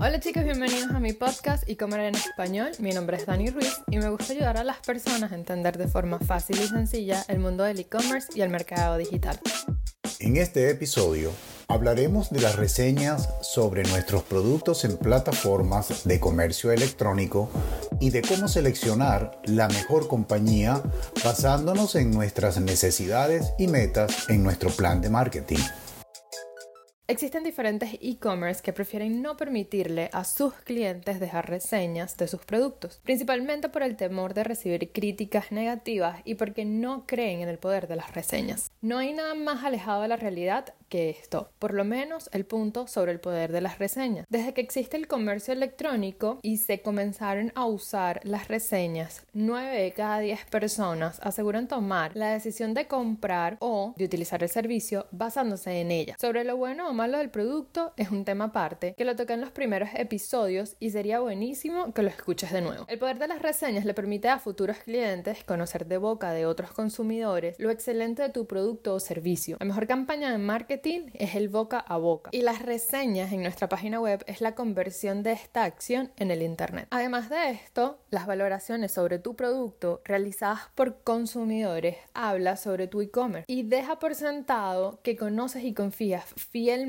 Hola chicos, bienvenidos a mi podcast y comer en español. Mi nombre es Dani Ruiz y me gusta ayudar a las personas a entender de forma fácil y sencilla el mundo del e-commerce y el mercado digital. En este episodio hablaremos de las reseñas sobre nuestros productos en plataformas de comercio electrónico y de cómo seleccionar la mejor compañía basándonos en nuestras necesidades y metas en nuestro plan de marketing. Existen diferentes e-commerce que prefieren no permitirle a sus clientes dejar reseñas de sus productos, principalmente por el temor de recibir críticas negativas y porque no creen en el poder de las reseñas. No hay nada más alejado de la realidad que esto, por lo menos el punto sobre el poder de las reseñas. Desde que existe el comercio electrónico y se comenzaron a usar las reseñas, 9 de cada 10 personas aseguran tomar la decisión de comprar o de utilizar el servicio basándose en ella. Sobre lo bueno o malo del producto es un tema aparte que lo toqué en los primeros episodios y sería buenísimo que lo escuches de nuevo. El poder de las reseñas le permite a futuros clientes conocer de boca de otros consumidores lo excelente de tu producto o servicio. La mejor campaña de marketing es el boca a boca y las reseñas en nuestra página web es la conversión de esta acción en el Internet. Además de esto, las valoraciones sobre tu producto realizadas por consumidores habla sobre tu e-commerce y deja por sentado que conoces y confías fielmente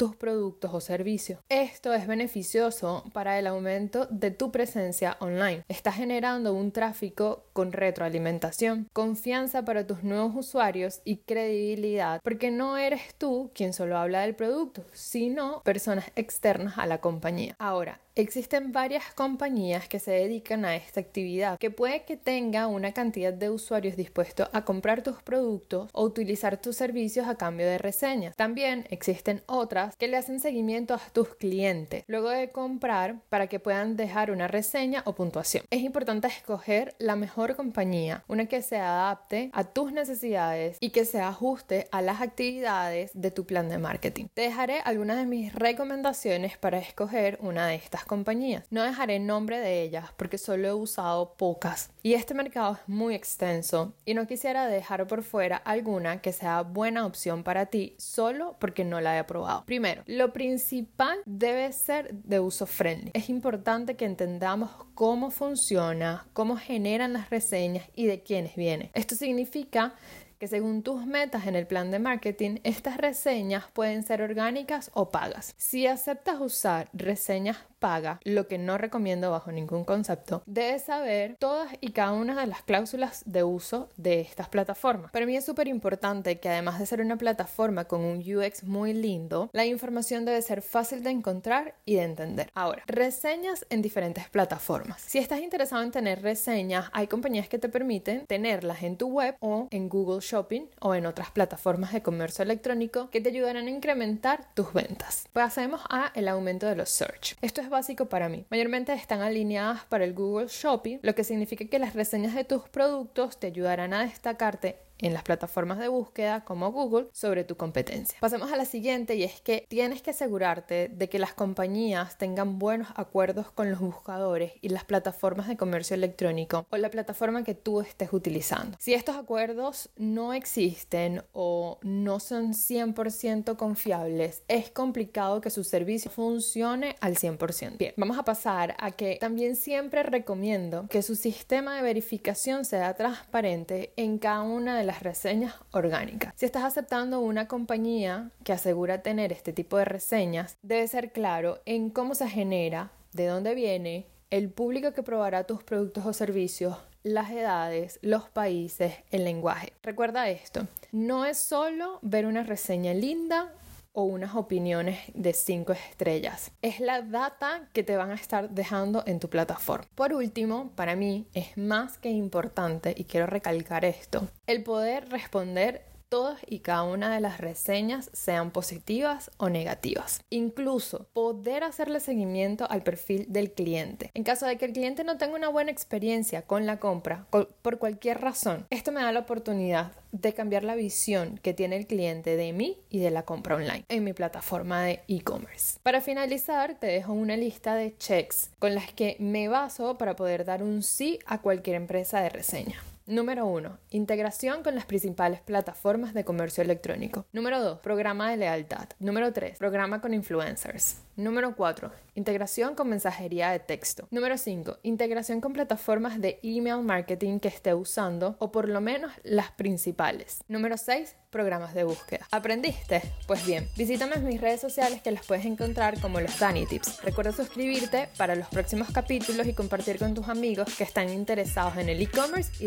tus productos o servicios. Esto es beneficioso para el aumento de tu presencia online. Está generando un tráfico con retroalimentación, confianza para tus nuevos usuarios y credibilidad, porque no eres tú quien solo habla del producto, sino personas externas a la compañía. Ahora, Existen varias compañías que se dedican a esta actividad, que puede que tenga una cantidad de usuarios dispuestos a comprar tus productos o utilizar tus servicios a cambio de reseñas. También existen otras que le hacen seguimiento a tus clientes luego de comprar para que puedan dejar una reseña o puntuación. Es importante escoger la mejor compañía, una que se adapte a tus necesidades y que se ajuste a las actividades de tu plan de marketing. Te dejaré algunas de mis recomendaciones para escoger una de estas compañías. No dejaré el nombre de ellas porque solo he usado pocas y este mercado es muy extenso y no quisiera dejar por fuera alguna que sea buena opción para ti solo porque no la he probado. Primero, lo principal debe ser de uso friendly. Es importante que entendamos cómo funciona, cómo generan las reseñas y de quiénes vienen. Esto significa que según tus metas en el plan de marketing, estas reseñas pueden ser orgánicas o pagas. Si aceptas usar reseñas paga, lo que no recomiendo bajo ningún concepto, debes saber todas y cada una de las cláusulas de uso de estas plataformas. Para mí es súper importante que además de ser una plataforma con un UX muy lindo, la información debe ser fácil de encontrar y de entender. Ahora, reseñas en diferentes plataformas. Si estás interesado en tener reseñas, hay compañías que te permiten tenerlas en tu web o en Google Shopping o en otras plataformas de comercio electrónico que te ayudarán a incrementar tus ventas. Pasemos a el aumento de los search. Esto es básico para mí. Mayormente están alineadas para el Google Shopping, lo que significa que las reseñas de tus productos te ayudarán a destacarte en las plataformas de búsqueda como Google sobre tu competencia. Pasemos a la siguiente y es que tienes que asegurarte de que las compañías tengan buenos acuerdos con los buscadores y las plataformas de comercio electrónico o la plataforma que tú estés utilizando. Si estos acuerdos no existen o no son 100% confiables, es complicado que su servicio funcione al 100%. Bien, vamos a pasar a que también siempre recomiendo que su sistema de verificación sea transparente en cada una de las las reseñas orgánicas. Si estás aceptando una compañía que asegura tener este tipo de reseñas, debe ser claro en cómo se genera, de dónde viene, el público que probará tus productos o servicios, las edades, los países, el lenguaje. Recuerda esto, no es solo ver una reseña linda o unas opiniones de 5 estrellas. Es la data que te van a estar dejando en tu plataforma. Por último, para mí es más que importante, y quiero recalcar esto, el poder responder todas y cada una de las reseñas sean positivas o negativas. Incluso poder hacerle seguimiento al perfil del cliente. En caso de que el cliente no tenga una buena experiencia con la compra, por cualquier razón, esto me da la oportunidad de cambiar la visión que tiene el cliente de mí y de la compra online en mi plataforma de e-commerce. Para finalizar, te dejo una lista de checks con las que me baso para poder dar un sí a cualquier empresa de reseña. Número 1. Integración con las principales plataformas de comercio electrónico. Número 2. Programa de lealtad. Número 3. Programa con influencers. Número 4. Integración con mensajería de texto. Número 5. Integración con plataformas de email marketing que esté usando o por lo menos las principales. Número 6. Programas de búsqueda. ¿Aprendiste? Pues bien, visítame en mis redes sociales que las puedes encontrar como los Dani Tips. Recuerda suscribirte para los próximos capítulos y compartir con tus amigos que están interesados en el e-commerce y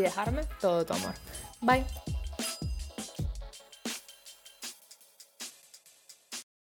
todo tu amor. Bye.